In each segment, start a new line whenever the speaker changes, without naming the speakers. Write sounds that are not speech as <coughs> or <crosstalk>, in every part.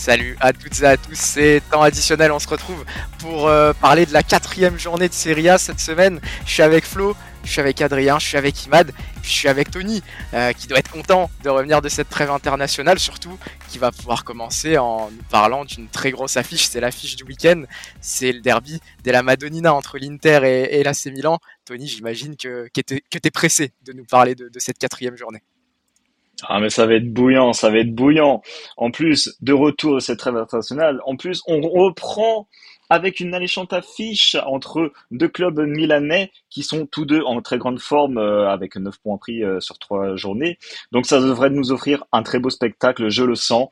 Salut à toutes et à tous, c'est temps additionnel, on se retrouve pour euh, parler de la quatrième journée de Serie A cette semaine. Je suis avec Flo, je suis avec Adrien, je suis avec Imad, je suis avec Tony, euh, qui doit être content de revenir de cette trêve internationale, surtout qui va pouvoir commencer en nous parlant d'une très grosse affiche, c'est l'affiche du week-end, c'est le derby de la Madonnina entre l'Inter et, et l'AC Milan. Tony, j'imagine que, que tu es pressé de nous parler de cette quatrième journée.
Ah mais ça va être bouillant, ça va être bouillant. En plus, de retour de cette trêve internationale, en plus, on reprend avec une alléchante affiche entre deux clubs milanais qui sont tous deux en très grande forme euh, avec 9 points pris euh, sur trois journées. Donc ça devrait nous offrir un très beau spectacle, je le sens.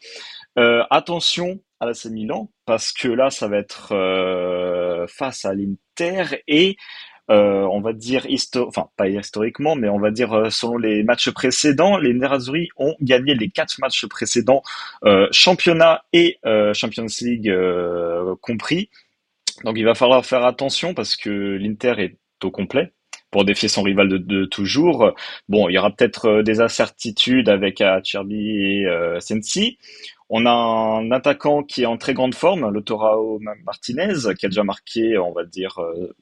Euh, attention à la Milan parce que là ça va être face à l'Inter et euh, on va dire, enfin pas historiquement, mais on va dire euh, selon les matchs précédents, les Nerazzurri ont gagné les quatre matchs précédents, euh, championnat et Champions League compris. Donc il va falloir faire attention parce que l'Inter est au complet pour défier son rival de, toujours. Bon, il y aura peut-être des incertitudes avec Acerbi et Sensi. On a un attaquant qui est en très grande forme, le Torao Martinez, qui a déjà marqué, on va dire,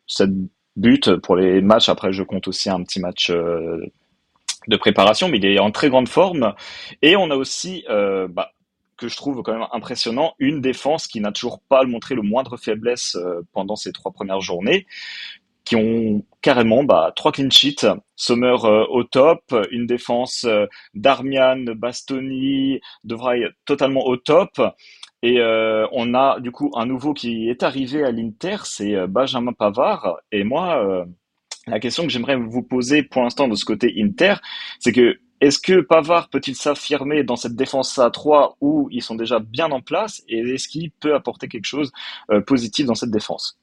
cette but pour les matchs. Après, je compte aussi un petit match euh, de préparation, mais il est en très grande forme. Et on a aussi, euh, bah, que je trouve quand même impressionnant, une défense qui n'a toujours pas montré le moindre faiblesse euh, pendant ces trois premières journées, qui ont carrément bah, trois clean sheets, Sommer au top, une défense d'Armian, Bastoni, Devraille totalement au top, et euh, on a du coup un nouveau qui est arrivé à l'Inter, c'est euh, Benjamin Pavard. Et moi, euh, la question que j'aimerais vous poser pour l'instant de ce côté Inter, c'est que est-ce que Pavard peut-il s'affirmer dans cette défense à 3 où ils sont déjà bien en place et est-ce qu'il peut apporter quelque chose de positif dans cette défense?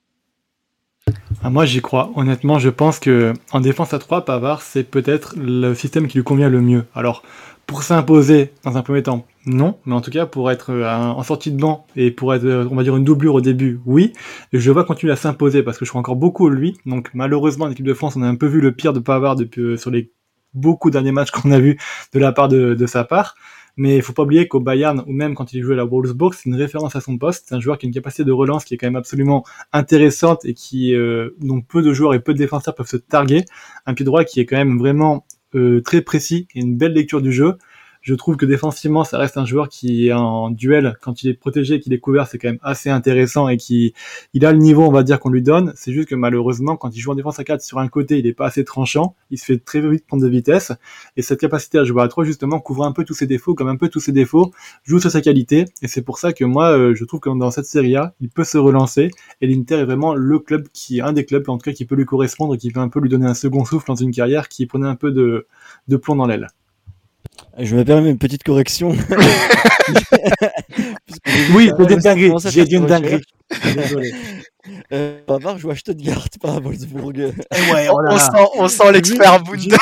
Ah, moi j'y crois. Honnêtement, je pense que en défense à 3, Pavard, c'est peut-être le système qui lui convient le mieux. Alors, pour s'imposer dans un premier temps, non, mais en tout cas pour être euh, en sortie de banc et pour être, euh, on va dire, une doublure au début, oui. Et je vois continuer à s'imposer parce que je crois encore beaucoup lui. Donc malheureusement, l'équipe de France, on a un peu vu le pire de Pavard depuis, euh, sur les beaucoup derniers matchs <laughs> qu'on a vu de la part de, de sa part. Mais il faut pas oublier qu'au Bayern, ou même quand il jouait à la Wolfsburg, c'est une référence à son poste. C'est un joueur qui a une capacité de relance qui est quand même absolument intéressante et qui, euh, dont peu de joueurs et peu de défenseurs peuvent se targuer. Un pied droit qui est quand même vraiment très précis et une belle lecture du jeu. Je trouve que défensivement, ça reste un joueur qui est en duel, quand il est protégé, qu'il est couvert, c'est quand même assez intéressant et qui, il a le niveau, on va dire, qu'on lui donne. C'est juste que malheureusement, quand il joue en défense à 4 sur un côté, il est pas assez tranchant. Il se fait très vite prendre de vitesse. Et cette capacité à jouer à 3, justement, couvre un peu tous ses défauts, comme un peu tous ses défauts, joue sur sa qualité. Et c'est pour ça que moi, euh, je trouve que dans cette série A, il peut se relancer. Et l'Inter est vraiment le club qui, un des clubs, en tout cas, qui peut lui correspondre qui peut un peu lui donner un second souffle dans une carrière qui prenait un peu de plomb dans l'aile.
Je me permets une petite correction. <laughs> <laughs>
oui, c'est une dinguerie. J'ai dit une dinguerie. Désolé.
Euh, Pavard joue à Stuttgart, pas à Wolfsburg.
Ouais, on, sent, on sent l'expert Bundes.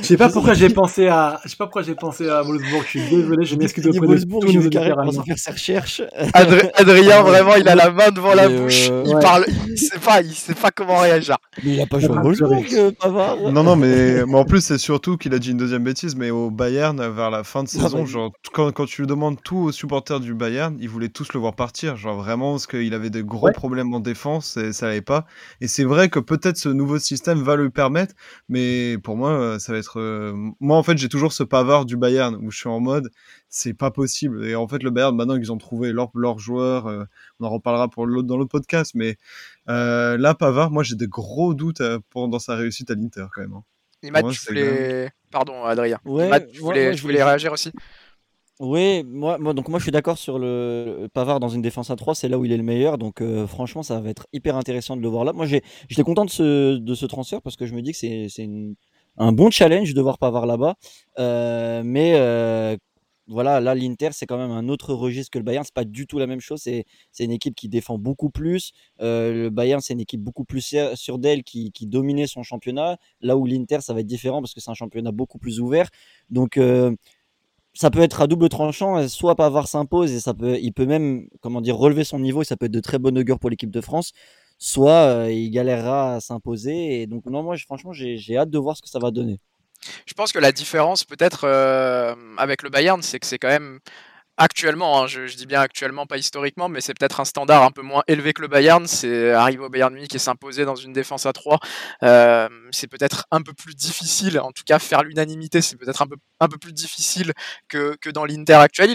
Je sais pas pourquoi j'ai pensé à, je sais pas pourquoi j'ai pensé à Wolfsburg. Je suis désolé, je m'excuse auprès de
Wolfsburg, tous nos pour faire ses recherches.
Adrien, vraiment, il a la main devant la bouche. Euh, il parle, il sait pas, il sait pas comment réagir.
Mais il a pas joué à Wolfsburg, euh, Pavard.
Non, non, mais, mais en plus, c'est surtout qu'il a dit une deuxième bêtise, mais au Bayern, vers la fin de ah, saison, genre, quand, quand tu demandes tout aux supporters du Bayern, ils voulaient tous le voir partir. Genre, vraiment, parce qu'il avait des gros problèmes en défense et ça n'allait pas. Et c'est vrai que peut-être ce nouveau système va le permettre, mais pour moi, ça va être. Euh, moi, en fait, j'ai toujours ce pavard du Bayern où je suis en mode, c'est pas possible. Et en fait, le Bayern, maintenant qu'ils ont trouvé leur, leur joueur, euh, on en reparlera pour dans l'autre podcast, mais euh, là, Pavard, moi, j'ai des gros doutes pour, dans sa réussite à l'Inter quand même.
Hein. Pardon, Adrien. Ouais, je voulais réagir aussi?
Oui, moi, donc moi je suis d'accord sur le Pavard dans une défense à 3, c'est là où il est le meilleur. Donc euh, franchement, ça va être hyper intéressant de le voir là. Moi j'étais content de ce, de ce transfert parce que je me dis que c'est un bon challenge de voir Pavard là-bas. Euh, mais euh, voilà, là l'Inter c'est quand même un autre registre que le Bayern. C'est pas du tout la même chose. C'est une équipe qui défend beaucoup plus. le Bayern c'est une équipe beaucoup plus sûre d'elle qui, qui dominait son championnat. Là où l'Inter ça va être différent parce que c'est un championnat beaucoup plus ouvert. Donc ça peut être à double tranchant, soit Pavard s'impose et ça peut, il peut même, comment dire, relever son niveau et ça peut être de très bonne augure pour l'équipe de France, soit euh, il galérera à s'imposer. Et donc, non, moi, franchement, j'ai hâte de voir ce que ça va donner.
Je pense que la différence, peut-être, euh, avec le Bayern, c'est que c'est quand même actuellement, hein, je, dis bien actuellement, pas historiquement, mais c'est peut-être un standard un peu moins élevé que le Bayern. C'est arriver au Bayern Munich et s'imposer dans une défense à 3. Euh, c'est peut-être un peu plus difficile, en tout cas faire l'unanimité, c'est peut-être un peu, un peu plus difficile que, que dans l'Inter actuel.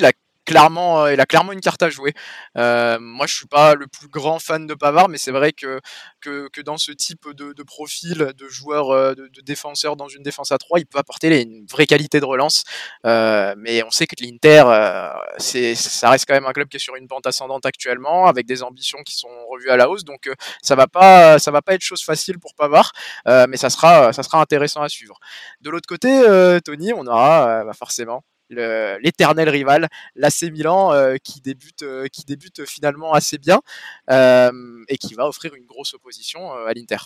Clairement, euh, il a clairement une carte à jouer. Euh, moi, je suis pas le plus grand fan de Pavard, mais c'est vrai que, que, dans ce type de, profil de joueur, euh, de, défenseur dans une défense à 3, il peut apporter une vraie qualité de relance. Euh, mais on sait que l'Inter, euh, c'est, ça reste quand même un club qui est sur une pente ascendante actuellement, avec des ambitions qui sont revues à la hausse. Donc, ça va pas, ça va pas être chose facile pour Pavard, mais ça sera, ça sera intéressant à suivre. De l'autre côté, Tony, on aura bah forcément l'éternel rival, l'AC Milan, euh, qui débute, euh, qui débute finalement assez bien euh, et qui va offrir une grosse opposition à l'Inter.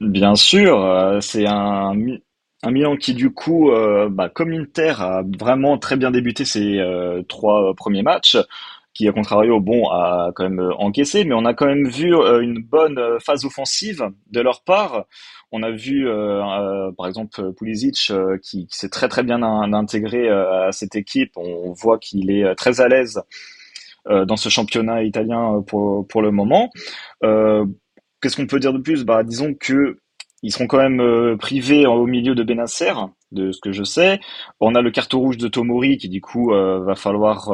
Bien sûr, c'est un, un Milan qui du coup, bah, comme l'Inter, a vraiment très bien débuté ses trois premiers matchs qui, à contrario, bon, a quand même encaissé, mais on a quand même vu une bonne phase offensive de leur part. On a vu, euh, euh, par exemple, Pulisic euh, qui, s'est très très bien intégré à cette équipe. On voit qu'il est très à l'aise dans ce championnat italien pour, pour le moment. Qu'est-ce qu'on peut dire de plus? Bah, Disons que ils seront quand même privés au milieu de Benacer, de ce que je sais. On a le carton rouge de Tomori qui du coup va falloir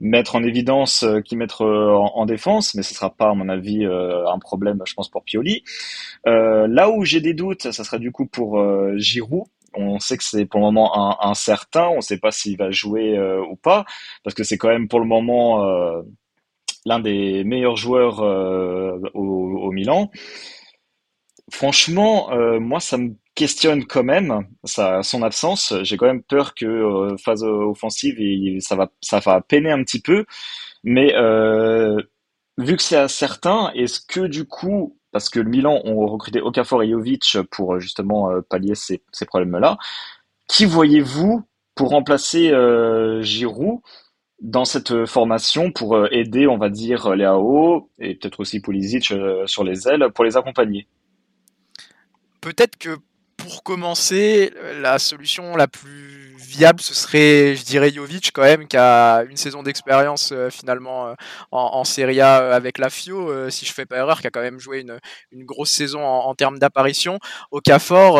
mettre en évidence, euh, qui mettre euh, en, défense, mais ce sera pas, à mon avis, euh, un problème, je pense, pour Pioli. là où j'ai des doutes, ça sera du coup pour Giroud. On sait que c'est pour le moment incertain, on ne sait pas s'il va jouer ou pas, parce que c'est quand même pour le moment l'un des meilleurs joueurs au, au, Milan. Franchement, moi, ça me questionne quand même sa, son absence. J'ai quand même peur que euh, phase offensive, ça va, ça va peiner un petit peu. Mais euh, vu que c'est incertain, est-ce que du coup, parce que le Milan ont recruté Okafor et Jovic pour euh, justement pallier ces, ces problèmes-là, qui voyez-vous pour remplacer Giroud dans cette formation pour aider, on va dire, Léao et peut-être aussi Pulisic sur les ailes pour les accompagner?
Peut-être que pour commencer, la solution la plus viable, ce serait, je dirais, Jovic quand même, qui a une saison d'expérience euh, finalement euh, en, Serie A euh, avec la Fio, si je fais pas erreur, qui a quand même joué une, grosse saison en, termes d'apparition. Au Cafor,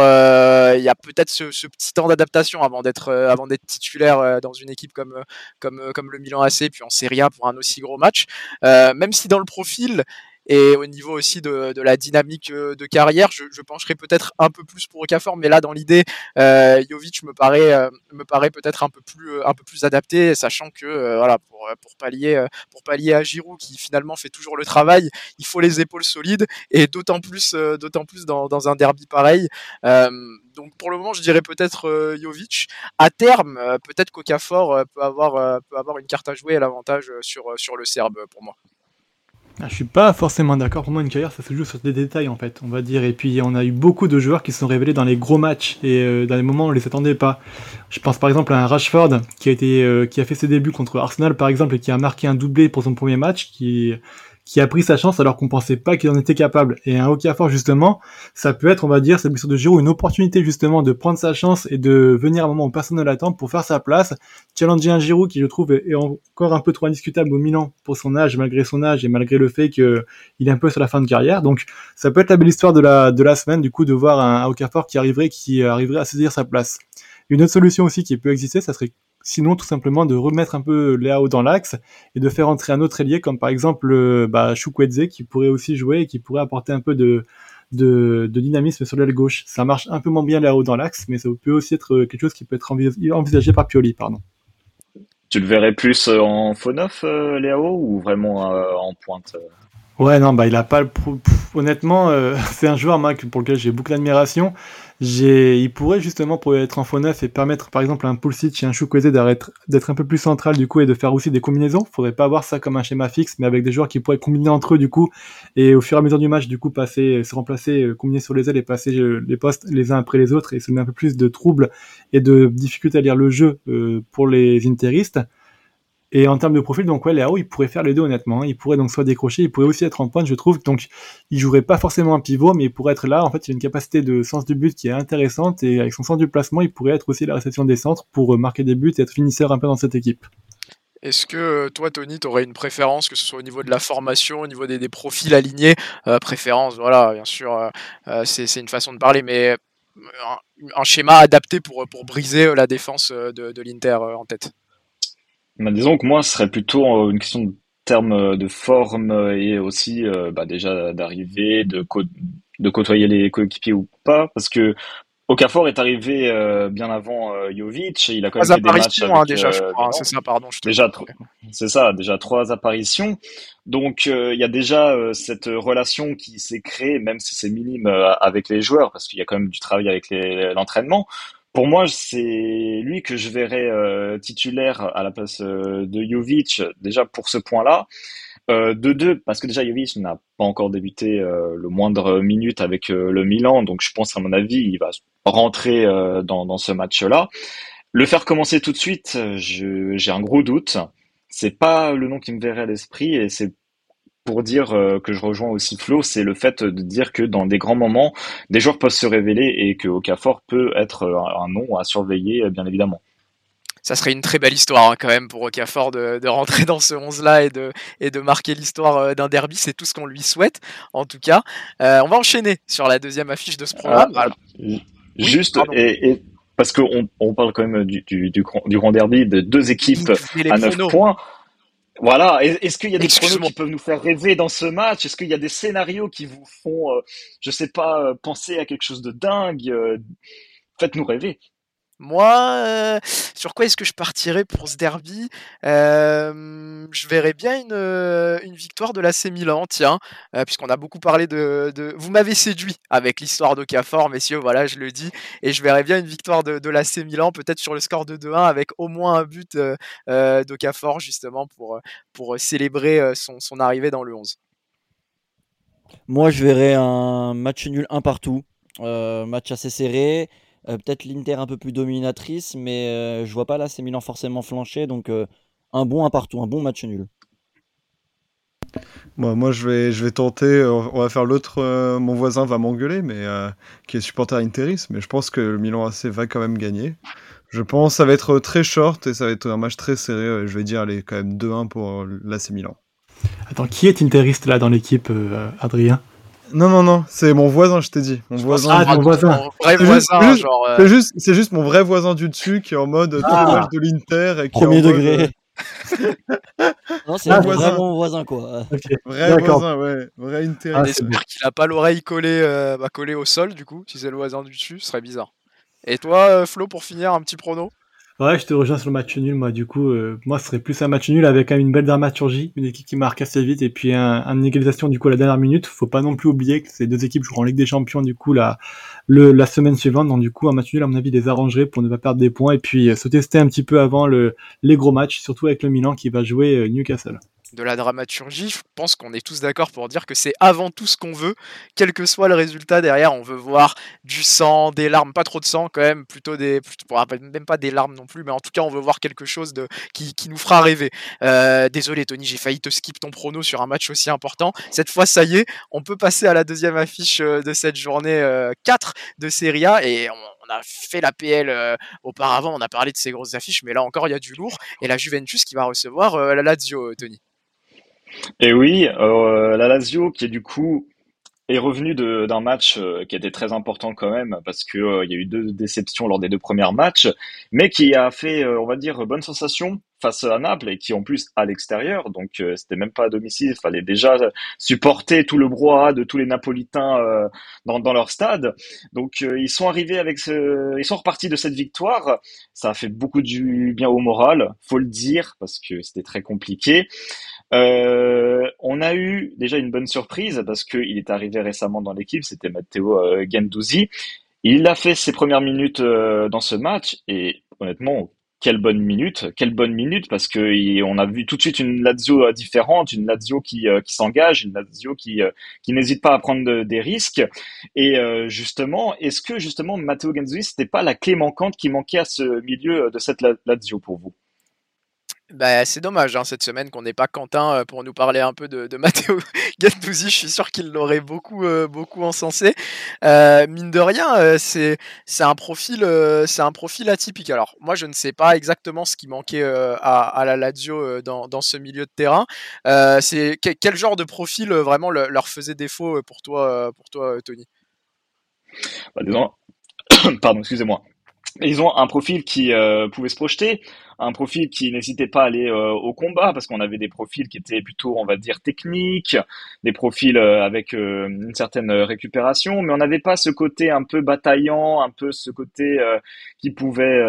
il y a peut-être ce, ce, petit temps d'adaptation avant d'être avant d'être titulaire dans une équipe comme comme comme le Milan AC, puis en Serie A pour un aussi gros match. même si dans le profil et au niveau aussi de, de la dynamique euh, de carrière, je, je pencherais peut-être un peu plus pour Okafor, mais là dans l'idée, euh, Jovic me paraît euh, me paraît peut-être un peu plus euh, un peu plus adapté, sachant que voilà pour pour pallier pour pallier à Giroud qui finalement fait toujours le travail, il faut les épaules solides et d'autant plus d'autant plus dans, dans un derby pareil. donc pour le moment, je dirais peut-être Jovic. À terme, peut-être qu'Okafor peut avoir peut avoir une carte à jouer à l'avantage sur sur le Serbe pour moi.
Ah, je suis pas forcément d'accord. Pour moi, une carrière, ça se joue sur des détails, en fait, on va dire. Et puis, on a eu beaucoup de joueurs qui se sont révélés dans les gros matchs et euh, dans les moments où on les attendait pas. Je pense par exemple à un Rashford qui a été, euh, qui a fait ses débuts contre Arsenal, par exemple, et qui a marqué un doublé pour son premier match, qui qui a pris sa chance alors qu'on pensait pas qu'il en était capable. Et un Okafor justement, ça peut être, on va dire, cette blessure de Giroud, une opportunité justement de prendre sa chance et de venir à un moment où personne ne l'attend pour faire sa place, challenger un Giroud qui je trouve est encore un peu trop indiscutable au Milan pour son âge, malgré son âge et malgré le fait qu'il est un peu sur la fin de carrière. Donc ça peut être la belle histoire de la, de la semaine du coup de voir un Okafor qui arriverait, qui arriverait à saisir sa place. Une autre solution aussi qui peut exister, ça serait sinon tout simplement de remettre un peu Léao dans l'axe et de faire entrer un autre ailier comme par exemple euh, bah, Chukwueze qui pourrait aussi jouer et qui pourrait apporter un peu de, de, dynamisme sur l'aile gauche. Ça marche un peu moins bien Léao dans l'axe, mais ça peut aussi être quelque chose qui peut être envisagé par Pioli. Pardon.
Tu le verrais plus euh, en faux neuf, euh, Léao, ou vraiment en pointe
Ouais, non, bah il a pas le. Honnêtement, <laughs> c'est un joueur pour lequel j'ai beaucoup d'admiration il pourrait justement pour être en faux neuf et permettre par exemple à un Pulisic et un Chukwueze d'être un peu plus central du coup et de faire aussi des combinaisons. Faudrait pas avoir ça comme un schéma fixe, mais avec des joueurs qui pourraient combiner entre eux du coup et au fur et à mesure du match du coup passer, se remplacer, euh, combiner sur les ailes et passer euh, les postes les uns après les autres et se met un peu plus de troubles et de difficulté à lire le jeu euh, pour les interistes. Et en termes de profil, donc ouais, Léao, il pourrait faire les deux honnêtement. Il pourrait donc soit décrocher, il pourrait aussi être en pointe, je trouve. Donc il jouerait pas forcément un pivot, mais il pourrait être là. En fait, il a une capacité de sens du but qui est intéressante et avec son sens du placement, il pourrait être aussi la réception des centres pour marquer des buts et être finisseur un peu dans cette équipe.
Est-ce que euh, toi, Tony, tu aurais une préférence, que ce soit au niveau de la formation, au niveau des, profils alignés? Euh, Préférence, voilà, bien sûr, euh, c'est une façon de parler, mais un, schéma adapté pour, pour briser la défense de l'Inter en tête
bah, Disons que moi, ce serait plutôt une question de termes de forme et aussi bah, déjà d'arriver, de, de côtoyer les coéquipiers ou pas, parce que Okafor est arrivé euh, bien avant euh, Jovic. Il a quand même fait des matchs
hein, déjà, je euh, crois. Hein, c'est ça, pardon.
déjà, c'est ça, déjà trois apparitions. Donc, il y a déjà cette relation qui s'est créée, même si c'est minime, avec les joueurs, parce qu'il y a quand même du travail avec l'entraînement. Pour moi, c'est lui que je verrais titulaire à la place de Jovic, déjà pour ce point-là. Euh, de deux, parce que déjà Jovic n'a pas encore débuté euh, le moindre minute avec euh, le Milan, donc je pense à mon avis il va rentrer dans, dans ce match-là. Le faire commencer tout de suite, j'ai un gros doute. C'est pas le nom qui me verrait à l'esprit et c'est pour dire que je rejoins aussi Flo, c'est le fait de dire que dans des grands moments, des joueurs peuvent se révéler et que Okafor peut être un nom à surveiller, bien évidemment
ça serait une très belle histoire hein, quand même pour Okafor de, de, rentrer dans ce 11-là et de, et de marquer l'histoire euh, d'un derby. C'est tout ce qu'on lui souhaite, en tout cas. Euh, on va enchaîner sur la deuxième affiche de ce programme.
Ah, juste, et, parce qu'on on parle quand même du, du, du, grand derby de deux équipes à 9 points. Voilà. Est-ce qu'il y a des pronos qui peuvent nous faire rêver dans ce match? Est-ce qu'il y a des scénarios qui vous font, euh, je sais pas, penser à quelque chose de dingue Faites-nous rêver.
Moi, euh, sur quoi est-ce que je partirais pour ce derby? Euh, Je verrais bien une, euh, victoire de l'AC Milan, tiens, puisqu'on a beaucoup parlé de... de... Vous m'avez séduit avec l'histoire d'Okafor, messieurs, voilà, je le dis, et je verrais bien une victoire de, de l'AC Milan, peut-être sur le score de 2-1, avec au moins un but d'Okafor, justement, pour, pour célébrer son, son arrivée dans le 11.
Moi, je verrais un match nul un partout, match assez serré. Euh, peut-être l'Inter un peu plus dominatrice, mais euh, je vois pas là c'est Milan forcément flanché. Donc euh, un bon un partout, un bon match nul.
moi, je vais, je vais tenter. On va faire l'autre. mon voisin va m'engueuler, mais qui est supporter interiste. Mais je pense que le Milan AC va quand même gagner. Je pense que ça va être très short et ça va être un match très serré. Je vais dire, allez, quand même 2-1 pour l'AC Milan.
Attends, qui est interiste là dans l'équipe, Adrien?
Non, non, non, c'est mon voisin, je t'ai dit. Mon voisin.
Ah, ton voisin.
vrai voisin, genre.
Euh. C'est juste, c'est juste mon vrai voisin du dessus qui est en mode ah. de l'Inter et qui
Premier degré. Euh, non, c'est ah, vraiment mon voisin, quoi.
Vrai voisin, ouais. Vrai Inter.
Ah, J'espère qu'il a pas l'oreille collée, euh, bah, collée au sol, du coup, si c'est le voisin du dessus, ce serait bizarre. Et toi, Flo, pour finir, un petit prono?
Ouais, je te rejoins sur le match nul, moi. Du coup, euh, moi, ce serait plus un match nul avec quand même une belle dramaturgie, une équipe qui marque assez vite et puis un, une égalisation du coup à la dernière minute. Faut pas non plus oublier que ces deux équipes joueront en Ligue des Champions du coup la, le, la semaine suivante. Donc du coup, un match nul, à mon avis, les arrangerait pour ne pas perdre des points et puis euh, se tester un petit peu avant le, les gros matchs, surtout avec le Milan qui va jouer euh, Newcastle
de la dramaturgie, je pense qu'on est tous d'accord pour dire que c'est avant tout ce qu'on veut, quel que soit le résultat derrière. On veut voir du sang, des larmes, pas trop de sang quand même, plutôt des, même pas des larmes non plus, mais en tout cas on veut voir quelque chose de qui, nous fera rêver. Euh, désolé Tony, j'ai failli te skip ton prono sur un match aussi important. Cette fois, ça y est, on peut passer à la deuxième affiche euh, de cette journée 4 euh, de Serie A et on, a fait la PL auparavant, on a parlé de ces grosses affiches, mais là encore il y a du lourd et la Juventus qui va recevoir la Lazio, Tony.
Et oui, euh, la Lazio qui est du coup est revenu d'un match euh, qui était très important quand même parce que euh, y a eu deux déceptions lors des deux premiers matchs, mais qui a fait, on va dire, bonne sensation face à Naples et qui en plus à l'extérieur, donc c'était même pas à domicile, il fallait déjà supporter tout le brouhaha de tous les Napolitains dans, dans leur stade. Donc ils sont arrivés avec ce, ils sont repartis de cette victoire. Ça a fait beaucoup du bien au moral, faut le dire parce que c'était très compliqué. Euh, on a eu déjà une bonne surprise parce qu'il est arrivé récemment dans l'équipe, c'était Matteo euh, Gendouzi. Il a fait ses premières minutes euh, dans ce match et honnêtement, quelle bonne minute, quelle bonne minute parce que on a vu tout de suite une Lazio euh, différente, une Lazio qui, qui s'engage, une Lazio qui, qui n'hésite pas à prendre des risques. Et justement, est-ce que justement Matteo Gendouzi c'était pas la clé manquante qui manquait à ce milieu de cette Lazio pour vous?
Bah, c'est dommage hein, cette semaine qu'on n'ait pas Quentin euh, pour nous parler un peu de, de <laughs> Matteo Gattuso. Je suis sûr qu'il l'aurait beaucoup, euh, beaucoup encensé. Euh, mine de rien, c'est c'est un profil, un profil atypique. Alors moi, je ne sais pas exactement ce qui manquait à, à, la Lazio dans, dans, ce milieu de terrain. c'est quel genre de profil vraiment leur faisait défaut pour toi, pour toi, Tony?
Bah, <coughs> Pardon, excusez-moi. Ils ont un profil qui pouvait se projeter un profil qui n'hésitait pas à aller euh, au combat parce qu'on avait des profils qui étaient plutôt, on va dire, techniques, des profils euh, avec euh, une certaine récupération, mais on n'avait pas ce côté un peu bataillant, un peu ce côté qui pouvait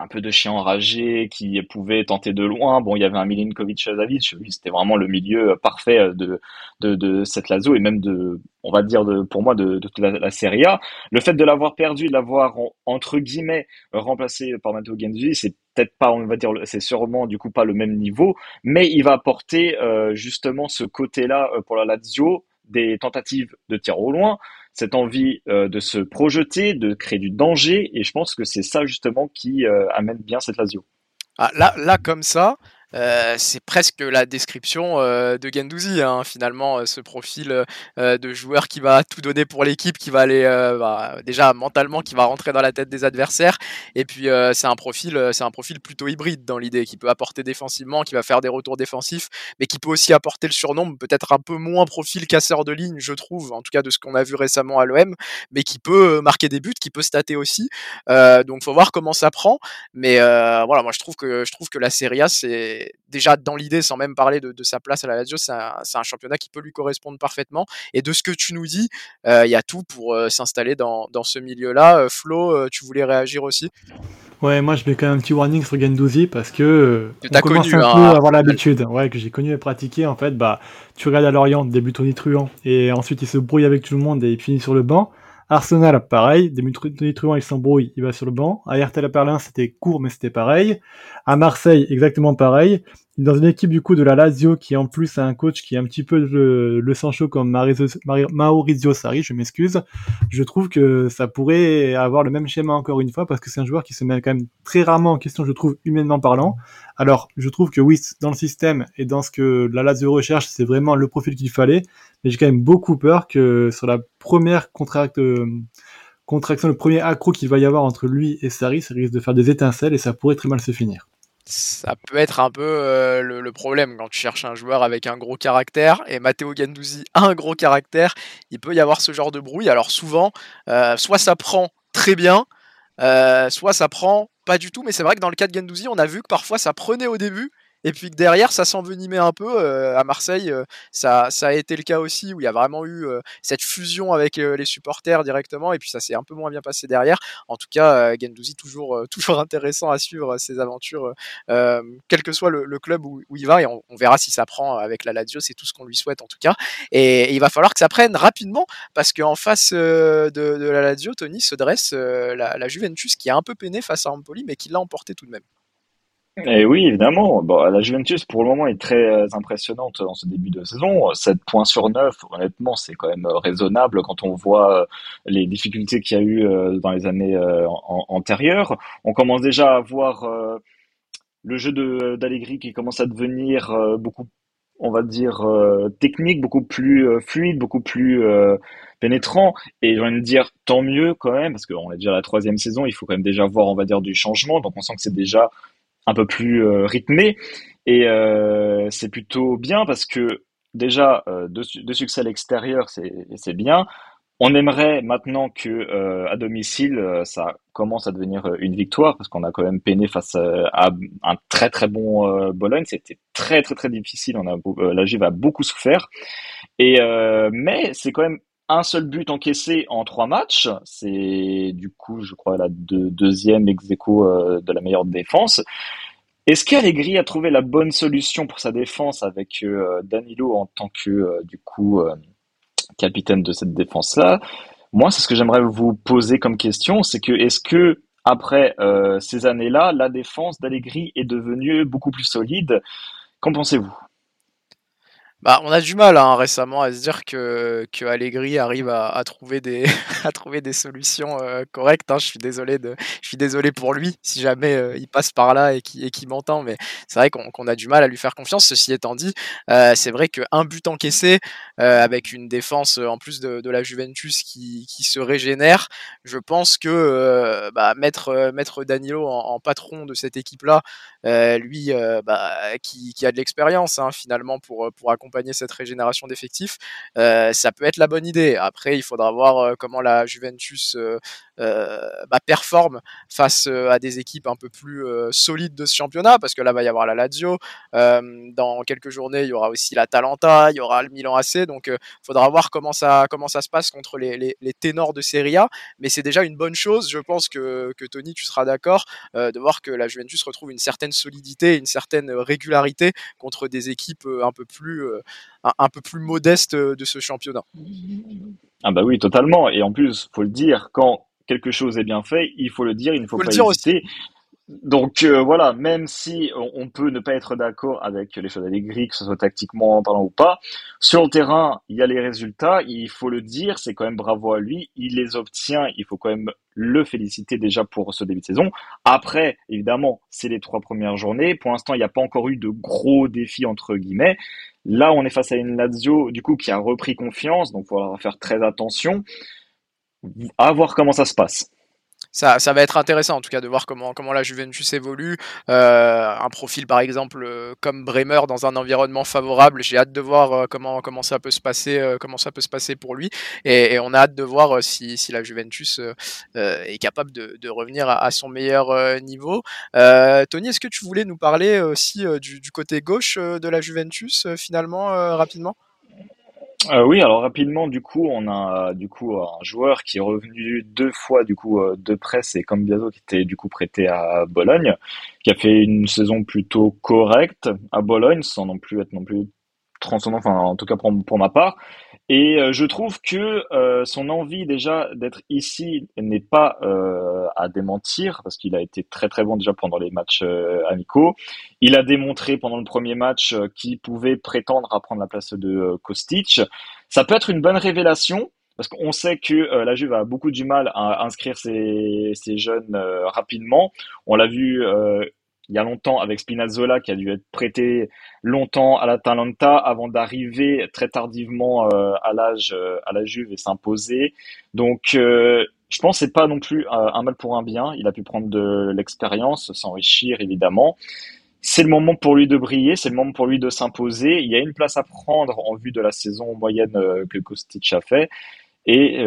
un peu de chien enragé qui pouvait tenter de loin. Bon, il y avait un Milinkovic Savic, lui, c'était vraiment le milieu parfait de, de, de cette Lazo et même de, on va dire, de, pour moi, de, de, la, la, Serie A. Le fait de l'avoir perdu, de l'avoir, entre guillemets, remplacé par Matteo Genzi, c'est peut-être pas, on va dire, c'est sûrement du coup pas le même niveau, mais il va apporter euh, justement ce côté-là euh, pour la Lazio, des tentatives de tir au loin, cette envie euh, de se projeter, de créer du danger, et je pense que c'est ça justement qui amène bien cette Lazio.
Ah, là, là, comme ça, euh, c'est presque la description euh, de Gendouzi, hein, finalement, euh, ce profil de joueur qui va tout donner pour l'équipe, qui va aller bah, déjà mentalement, qui va rentrer dans la tête des adversaires. Et puis c'est un profil, c'est un profil plutôt hybride dans l'idée, qui peut apporter défensivement, qui va faire des retours défensifs, mais qui peut aussi apporter le surnombre, peut-être un peu moins profil casseur de ligne, je trouve, en tout cas de ce qu'on a vu récemment à l'OM, mais qui peut marquer des buts, qui peut stater aussi. donc faut voir comment ça prend. Mais voilà, moi je trouve que je trouve que la Serie A c'est déjà dans l'idée, sans même parler de, sa place à la Lazio, c'est un, championnat qui peut lui correspondre parfaitement. Et de ce que tu nous dis, euh, il y a tout pour euh, s'installer dans, ce milieu-là. Euh, Flo, tu voulais réagir aussi?
Ouais, moi je mets quand même un petit warning sur Gendouzi parce que,
on commence
un
hein,
peu à avoir l'habitude, ouais, que j'ai connu et pratiqué en fait. Bah, tu regardes à Lorient, début tonitruant, et ensuite il se brouille avec tout le monde et il finit sur le banc. Arsenal, pareil. Truant, il s'embrouille, il va sur le banc. À RTL Berlin, c'était court, mais c'était pareil. À Marseille, exactement pareil dans une équipe du coup de la Lazio qui en plus a un coach qui est un petit peu le, le chaud comme Maurizio Sarri, je m'excuse, je trouve que ça pourrait avoir le même schéma encore une fois parce que c'est un joueur qui se met quand même très rarement en question, je trouve, humainement parlant. Alors, je trouve que oui, dans le système et dans ce que la Lazio recherche, c'est vraiment le profil qu'il fallait, mais j'ai quand même beaucoup peur que sur la première euh, contraction, le premier accro qu'il va y avoir entre lui et Sarri, ça risque de faire des étincelles et ça pourrait très mal se finir
ça peut être un peu euh, le, problème quand tu cherches un joueur avec un gros caractère et Matteo Gandouzi a <laughs> un gros caractère, il peut y avoir ce genre de bruit. Alors souvent, euh, soit ça prend très bien, euh, soit ça prend pas du tout. Mais c'est vrai que dans le cas de Gandouzi, on a vu que parfois ça prenait au début et puis derrière, ça s'envenimait un peu. Euh, à Marseille, euh, ça, a été le cas aussi, où il y a vraiment eu euh, cette fusion avec les supporters directement, et puis ça s'est un peu moins bien passé derrière. En tout cas, Gendouzi, toujours, <laughs> toujours intéressant à suivre ses aventures, quel que soit le, club où, il va, et on, verra si ça prend avec la Lazio, c'est tout ce qu'on lui souhaite en tout cas. Et, il va falloir que ça prenne rapidement, parce qu'en face de, la Lazio, Tony se dresse la, la Juventus qui a un peu peiné face à Empoli, mais qui l'a emporté tout de même.
Et oui, évidemment. Bon, la Juventus, pour le moment, est très euh, impressionnante dans ce début de saison. 7 points sur 9, honnêtement, c'est quand même euh, raisonnable quand on voit euh, les difficultés qu'il y a eu dans les années antérieures. On commence déjà à voir le jeu d'Allegri qui commence à devenir beaucoup, on va dire, technique, beaucoup plus fluide, beaucoup plus pénétrant. Et j'ai envie de dire, tant mieux quand même, parce qu'on est déjà à la troisième saison, il faut quand même déjà voir, on va dire, du changement. Donc on sent que c'est déjà un peu plus euh, rythmé. Et euh, c'est plutôt bien parce que déjà, euh, de, succès à l'extérieur, c'est bien. On aimerait maintenant que à domicile, ça commence à devenir une victoire parce qu'on a quand même peiné face à un très très bon Bologne. C'était très très très difficile. On a la Juve a beaucoup souffert. Et mais c'est quand même un seul but encaissé en trois matchs. C'est du coup, je crois, la deuxième ex euh, de la meilleure défense. Est-ce qu'Allegri a trouvé la bonne solution pour sa défense avec euh, Danilo en tant que euh, du coup capitaine de cette défense-là? Moi, c'est ce que j'aimerais vous poser comme question, c'est que est-ce que après ces années-là, la défense d'Allegri est devenue beaucoup plus solide? Qu'en pensez-vous?
Bah, on a du mal hein, récemment à se dire que, que Allegri arrive à, à trouver des <laughs> à trouver des solutions euh, correctes. Hein. Je suis désolé de, je suis désolé pour lui si jamais euh, il passe par là et qui et qui m'entend, mais c'est vrai qu'on qu'on a du mal à lui faire confiance. Ceci étant dit, euh, c'est vrai qu'un but encaissé euh, avec une défense en plus de, de la Juventus qui, qui se régénère, je pense que euh, bah, mettre mettre Danilo en, patron de cette équipe là, lui bah, qui, qui a de l'expérience hein, finalement pour pour accompagner cette régénération d'effectifs, euh, ça peut être la bonne idée. Après, il faudra voir euh, comment la Juventus euh, bah, performe face à des équipes un peu plus solides de ce championnat, parce que là, va y avoir la Lazio. dans quelques journées, il y aura aussi la Talenta, il y aura le Milan AC. Donc, il faudra voir comment ça, comment ça se passe contre les, les, ténors de Serie A. Mais c'est déjà une bonne chose. Je pense que, que Tony, tu seras d'accord de voir que la Juventus retrouve une certaine solidité, une certaine régularité contre des équipes un peu plus un, peu plus modeste de ce championnat.
Ah bah oui, totalement. Et en plus, faut le dire, quand quelque chose est bien fait, il faut le dire, il ne faut, faut pas hésiter. Aussi. Donc euh, voilà, même si on, peut ne pas être d'accord avec les choses d'Allegri, que ce soit tactiquement parlant ou pas, sur le terrain, il y a les résultats, il faut le dire, c'est quand même bravo à lui, il les obtient, il faut quand même le féliciter déjà pour ce début de saison. Après, évidemment, c'est les trois premières journées, pour l'instant, il n'y a pas encore eu de gros défis entre guillemets. Là, on est face à une Lazio, du coup, qui a repris confiance, donc il faudra faire très attention, à voir comment ça se passe
ça, ça va être intéressant en tout cas de voir comment, comment la Juventus évolue. Euh, un profil par exemple euh, comme Bremer dans un environnement favorable, j'ai hâte de voir euh, comment, comment, ça peut se passer, comment ça peut se passer pour lui. Et, on a hâte de voir si, si la Juventus est capable de, revenir à, son meilleur niveau. Tony, est-ce que tu voulais nous parler aussi du, côté gauche de la Juventus finalement rapidement?
Euh, oui, alors rapidement, du coup, on a du coup un joueur qui est revenu deux fois du coup euh, de presse et comme Biaso qui était du coup prêté à Bologne, qui a fait une saison plutôt correcte à Bologne, sans non plus être non plus transcendant, enfin en tout cas pour ma part. Et euh, je trouve que euh, son envie déjà d'être ici n'est pas euh, à démentir parce qu'il a été très très bon déjà pendant les matchs amicaux. Il a démontré pendant le premier match qu'il pouvait prétendre à prendre la place de Kostic. Ça peut être une bonne révélation parce qu'on sait que la Juve a beaucoup du mal à inscrire ses jeunes rapidement. On l'a vu il y a longtemps avec Spinazzola qui a dû être prêté longtemps à l'Atalanta avant d'arriver très tardivement euh, à l'âge euh, à la Juve et s'imposer. Donc euh, je pense que c'est pas non plus un mal pour un bien. Il a pu prendre de l'expérience, s'enrichir évidemment. C'est le moment pour lui de briller, c'est le moment pour lui de s'imposer. Il y a une place à prendre en vue de la saison moyenne que Kostic a fait. Et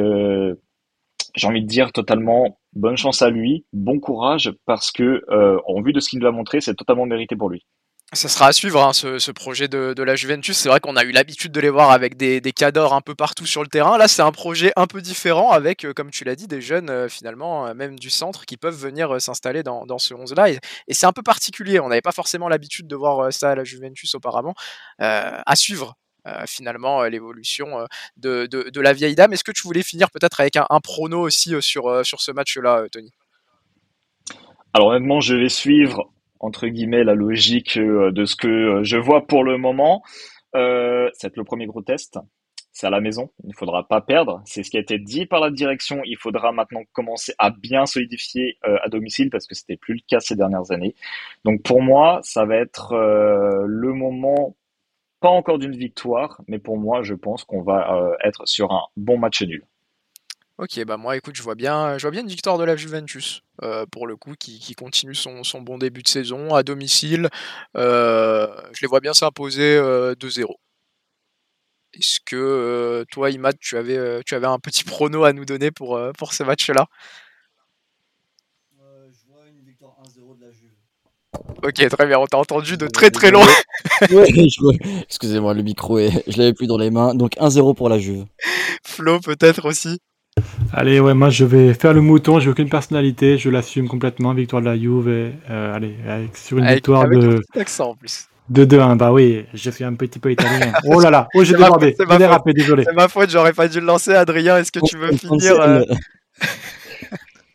j'ai envie de dire totalement bonne chance à lui, bon courage, parce que euh, en vue de ce qu'il nous a montré, c'est totalement mérité pour lui.
Ça sera à suivre hein, ce, projet de, la Juventus. C'est vrai qu'on a eu l'habitude de les voir avec des, des cadors un peu partout sur le terrain. Là, c'est un projet un peu différent avec, euh, comme tu l'as dit, des jeunes euh, finalement, même du centre, qui peuvent venir s'installer dans, ce 11-là. Et, et c'est un peu particulier. On n'avait pas forcément l'habitude de voir ça à la Juventus auparavant. à suivre finalement l'évolution euh, de, de, la vieille dame. Est-ce que tu voulais finir peut-être avec un, un, prono aussi euh, sur, sur ce match-là, Tony?
Alors honnêtement, je vais suivre entre guillemets la logique de ce que je vois pour le moment. Euh, c'est le premier gros test. C'est à la maison, il ne faudra pas perdre. C'est ce qui a été dit par la direction. Il faudra maintenant commencer à bien solidifier euh, à domicile parce que c'était plus le cas ces dernières années. Donc pour moi, ça va être euh, le moment pas encore d'une victoire, mais pour moi, je pense qu'on va euh, être sur un bon match nul.
Ok, bah moi écoute, je vois bien, je vois bien une victoire de la Juventus, euh, pour le coup, qui, continue son, son, bon début de saison à domicile. Euh, je les vois bien s'imposer 2-0. Est-ce que toi, Imad, tu avais, tu avais un petit prono à nous donner pour, pour ce match-là Ok, très bien, on t'a entendu de très très loin.
ouais, <laughs> Excusez-moi, le micro, est... je l'avais plus dans les mains. Donc 1-0 pour la Juve.
Flo, peut-être aussi.
Allez, ouais, moi je vais faire le mouton, j'ai aucune personnalité, je l'assume complètement, victoire de la Juve, et, euh, allez, avec, sur une
avec,
victoire
avec
de...
accent en plus.
De 2-1, bah oui, je suis un petit peu italien. <laughs> Oh là là, oh j'ai débordé, j'ai dérapé, désolé.
C'est ma faute, j'aurais pas dû le lancer, Adrien, est-ce que tu veux finir euh...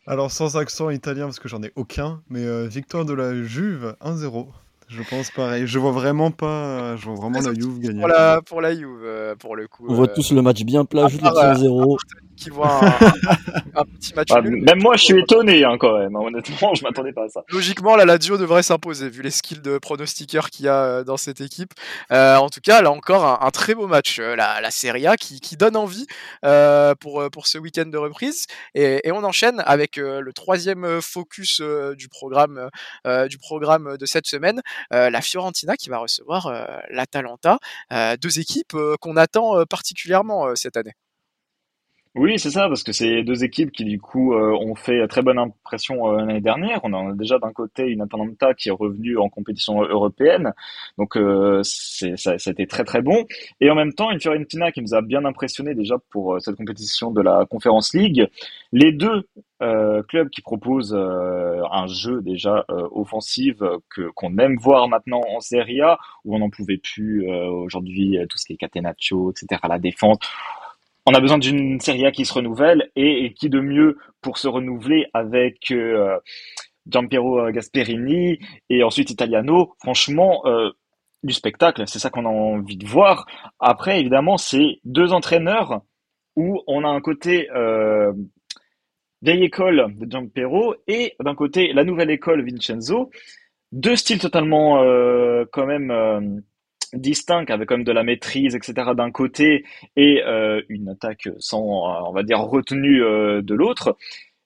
Alors sans accent italien parce que j'en ai aucun, mais euh, victoire de la Juve 1-0. Je pense pareil. Je vois vraiment pas. Je vois vraiment la Juve gagner.
Pour la, pour la Juve, euh, pour le coup.
On voit
euh,
tous le match bien plat,
à
juste le
part,
petit 0
qui voit un, un petit match
Ah,
nul.
même moi, je suis étonné hein, quand même. hein, Honnêtement, <laughs> je m'attendais pas à ça.
Logiquement, la Lazio devrait s'imposer vu les skills de pronostiqueur qu'il y a euh, dans cette équipe. Euh, en tout cas, là encore, un, un très beau match, euh, la, la Serie A qui, qui donne envie euh, pour, pour ce week-end de reprise. Et, et on enchaîne avec euh, le troisième focus du programme du programme de cette semaine, la Fiorentina qui va recevoir l'Atalanta, deux équipes qu'on attend particulièrement cette année.
Oui, c'est ça, parce que c'est deux équipes qui du coup euh, ont fait très bonne impression euh, l'année dernière. On a déjà d'un côté une Atalanta qui est revenue en compétition européenne, donc euh, ça, ça a été très très bon. Et en même temps, une Fiorentina qui nous a bien impressionné déjà pour euh, cette compétition de la Conference League. Les deux euh, clubs qui proposent euh, un jeu déjà euh, offensif euh, qu'on aime voir maintenant en Serie A, où on n'en pouvait plus euh, aujourd'hui, euh, tout ce qui est catenaccio, etc., la défense. On a besoin d'une Serie A qui se renouvelle et, qui de mieux pour se renouveler avec euh, Giampiero euh, Gasperini et ensuite Italiano. Franchement, euh, du spectacle, c'est ça qu'on a envie de voir. Après, évidemment, c'est deux entraîneurs où on a un côté euh, vieille école de Giampiero et d'un côté la nouvelle école Vincenzo. Deux styles totalement quand même distincts, avec quand même de la maîtrise, etc. d'un côté et euh, une attaque sans, euh, on va dire, retenue euh, de l'autre.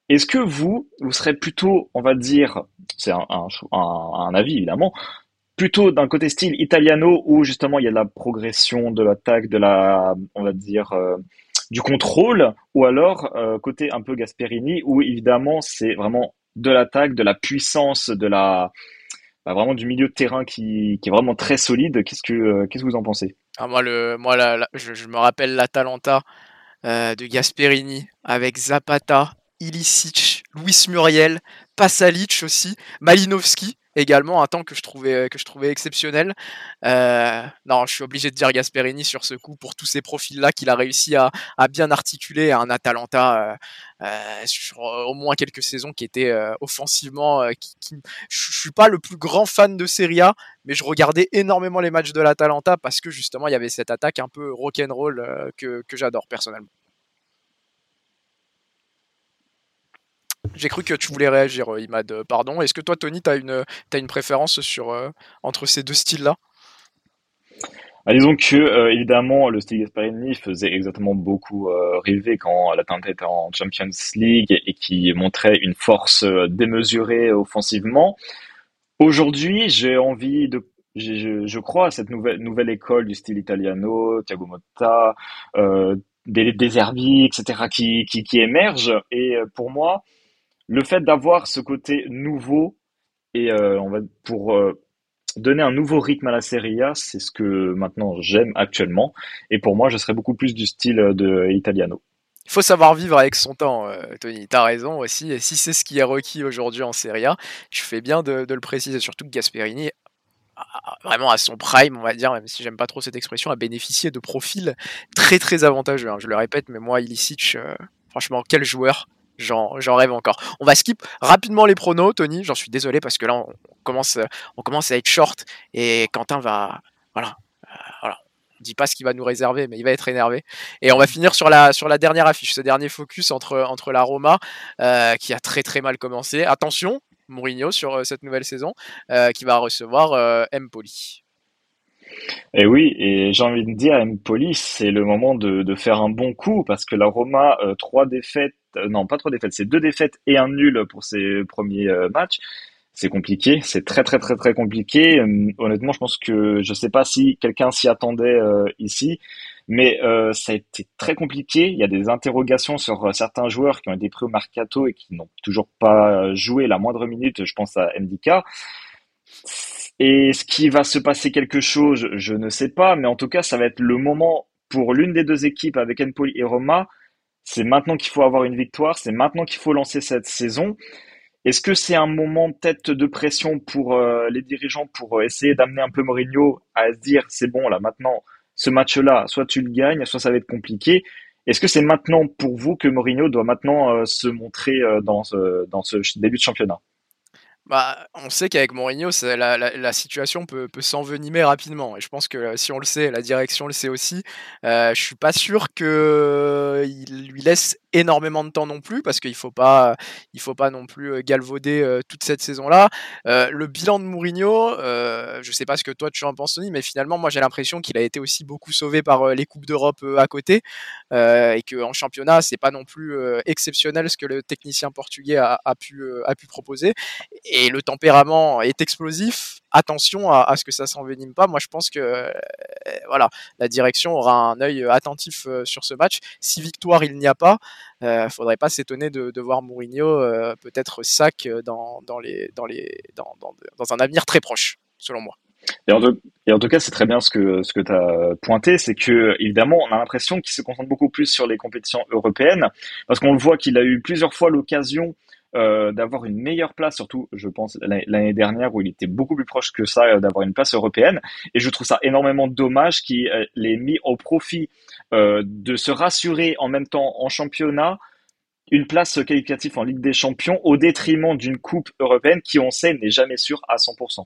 Est-ce que vous, vous serez plutôt, on va dire, c'est un, un, avis évidemment, plutôt d'un côté style italiano où justement il y a de la progression de l'attaque, de la, on va dire, du contrôle, ou alors côté un peu Gasperini où évidemment c'est vraiment de l'attaque, de la puissance, de la, bah, vraiment du milieu de terrain qui, est vraiment très solide. Qu'est-ce que, euh, qu'est-ce que vous en pensez?
Ah, moi, le, moi la- je me rappelle l'Atalanta euh, de Gasperini avec Zapata, Ilicic, Luis Muriel, Pasalic aussi, Malinowski également, un temps que je trouvais, que je trouvais exceptionnel. Euh, non, je suis obligé de dire Gasperini sur ce coup pour tous ces profils-là qu'il a réussi à, à bien articuler à un Atalanta euh, euh, sur euh, au moins quelques saisons qui étaient euh, offensivement. euh, qui, qui- je suis pas le plus grand fan de Serie A, mais je regardais énormément les matchs de l'Atalanta parce que justement il y avait cette attaque un peu rock'n'roll euh, que, que j'adore personnellement. J'ai cru que tu voulais réagir, euh, Imad, euh, pardon. Est-ce que toi, Tony, tu as une, une préférence sur, euh, entre ces deux styles-là?
Ah, disons que évidemment le style Gasperini faisait exactement beaucoup rêver quand l'Atalanta était en Champions League et, qui montrait une force démesurée offensivement. Aujourd'hui, j'ai envie de je, crois à cette nouvelle nouvelle école du style italiano, Thiago Motta, des, des etc. qui qui qui émergent et pour moi, le fait d'avoir ce côté nouveau et euh, on va pour euh, donner un nouveau rythme à la Serie A, c'est ce que maintenant j'aime actuellement. Et pour moi, je serais beaucoup plus du style de Italiano.
Il faut savoir vivre avec son temps, euh, Tony. T'as raison aussi. Et si c'est ce qui est requis aujourd'hui en Serie A, je fais bien de, le préciser. Surtout que Gasperini, vraiment à son prime, on va dire, même si j'aime pas trop cette expression, a bénéficié de profils très très avantageux. hein. Je le répète, mais moi, Ilicic, euh, franchement, quel joueur J'en rêve encore. On va skip rapidement les pronos, Tony. J'en suis désolé parce que là, on commence, à être short et Quentin va. Voilà. euh, voilà. On dit pas ce qu'il va nous réserver, mais il va être énervé. Et on va finir sur la, sur la dernière affiche, ce dernier focus entre, entre la Roma, euh, qui a très très mal commencé. Attention, Mourinho sur euh, cette nouvelle saison, euh, qui va recevoir Empoli.
Et oui, et j'ai envie de dire, Empoli, c'est le moment de, de faire un bon coup parce que la Roma, euh, trois défaites, euh, non pas trois défaites, c'est deux défaites et un nul pour ses premiers euh, matchs. C'est compliqué, c'est très très très très compliqué. Hum, honnêtement, je pense que je sais pas si quelqu'un s'y attendait euh, ici, mais ça a été très compliqué. Il y a des interrogations sur certains joueurs qui ont été pris au mercato et qui n'ont toujours pas joué la moindre minute. Je pense à Ndika. Et ce qui va se passer quelque chose, je ne sais pas, mais en tout cas, ça va être le moment pour l'une des deux équipes avec Empoli et Roma. C'est maintenant qu'il faut avoir une victoire, c'est maintenant qu'il faut lancer cette saison. Est-ce que c'est un moment peut-être de pression pour euh, les dirigeants pour euh, essayer d'amener un peu Mourinho à se dire c'est bon là maintenant ce match-là soit tu le gagnes soit ça va être compliqué. Est-ce que c'est maintenant pour vous que Mourinho doit maintenant euh, se montrer dans ce début de championnat?
Bah, on sait qu'avec Mourinho, la, situation peut, s'envenimer rapidement. Et je pense que si on le sait, la direction le sait aussi. Euh, je suis pas sûr qu'il lui laisse énormément de temps non plus, parce qu'il faut pas, il faut pas non plus euh, galvauder euh, toute cette saison-là. Euh, le bilan de Mourinho, je sais pas ce que toi tu en penses, Tony, mais finalement, moi j'ai l'impression qu'il a été aussi beaucoup sauvé par les coupes d'Europe à côté, et qu'en championnat, c'est pas non plus exceptionnel ce que le technicien portugais a pu, a pu proposer. Et le tempérament est explosif. Attention à, ce que ça s'envenime pas. Moi, je pense que voilà, la direction aura un œil attentif sur ce match. Si victoire il n'y a pas, euh, faudrait pas s'étonner de, voir Mourinho euh, peut-être sac dans, dans, les, dans, les, dans, dans, un avenir très proche, selon moi.
Et en, tout, et en tout cas, c'est très bien ce que, ce que tu as pointé, c'est que évidemment, on a l'impression qu'il se concentre beaucoup plus sur les compétitions européennes, parce qu'on le voit qu'il a eu plusieurs fois l'occasion euh, d'avoir une meilleure place, surtout, je pense, l'année dernière où il était beaucoup plus proche que ça, euh, d'avoir une place européenne. Et je trouve ça énormément dommage qu'il euh, l'ait mis au profit euh, de se rassurer en même temps en championnat une place qualificative en Ligue des Champions au détriment d'une coupe européenne qui, on sait, n'est jamais sûre à 100%.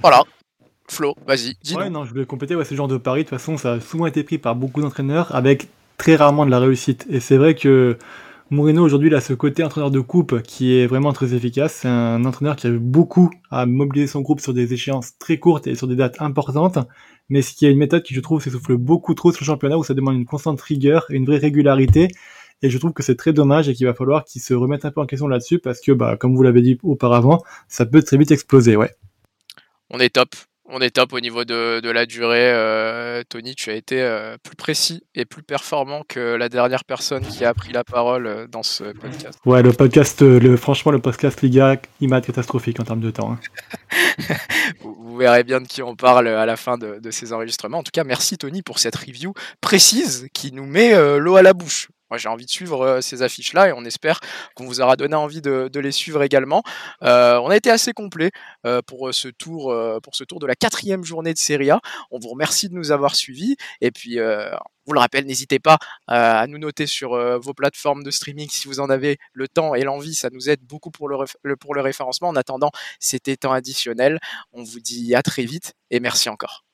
Voilà. Flo, vas-y,
Ouais, non, je voulais compléter, ouais, ce genre de pari, de toute façon, ça a souvent été pris par beaucoup d'entraîneurs avec très rarement de la réussite. Et c'est vrai que Moreno aujourd'hui il a ce côté entraîneur de coupe qui est vraiment très efficace. C'est un entraîneur qui a eu beaucoup à mobiliser son groupe sur des échéances très courtes et sur des dates importantes. Mais ce qui est une méthode qui je trouve s'essouffle beaucoup trop sur le championnat où ça demande une constante rigueur et une vraie régularité. Et je trouve que c'est très dommage et qu'il va falloir qu'il se remette un peu en question là-dessus parce que, bah, comme vous l'avez dit auparavant, ça peut très vite exploser, ouais.
On est top on est top au niveau de, de la durée. Euh, Tony, tu as été euh, plus précis et plus performant que la dernière personne qui a pris la parole euh, dans ce podcast.
Ouais, le podcast, le, franchement, le podcast Liga, il m'a catastrophique en termes de temps.
Hein. <laughs> vous, vous, verrez bien de qui on parle à la fin de, de, ces enregistrements. En tout cas, merci Tony pour cette review précise qui nous met l'eau à la bouche. Moi, j'ai envie de suivre euh, ces affiches-là et on espère qu'on vous aura donné envie de, les suivre également. Euh, on a été assez complet euh, pour ce tour, pour ce tour de la quatrième journée de Serie A. On vous remercie de nous avoir suivis et puis. Vous le rappelle, n'hésitez pas à nous noter sur vos plateformes de streaming si vous en avez le temps et l'envie. Ça nous aide beaucoup pour le, pour le référencement. En attendant, c'était temps additionnel. On vous dit à très vite et merci encore.